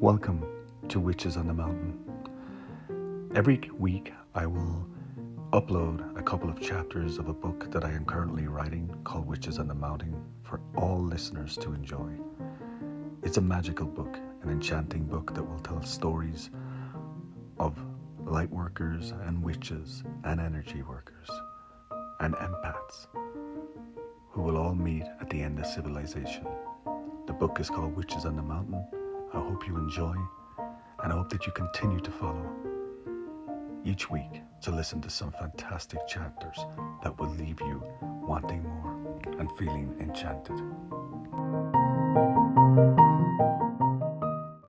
Welcome to Witches on the Mountain. Every week I will upload a couple of chapters of a book that I am currently writing called Witches on the Mountain for all listeners to enjoy. It's a magical book, an enchanting book that will tell stories of light workers and witches and energy workers and empaths who will all meet at the end of civilization. The book is called Witches on the Mountain. I hope you enjoy, and I hope that you continue to follow each week to listen to some fantastic chapters that will leave you wanting more and feeling enchanted.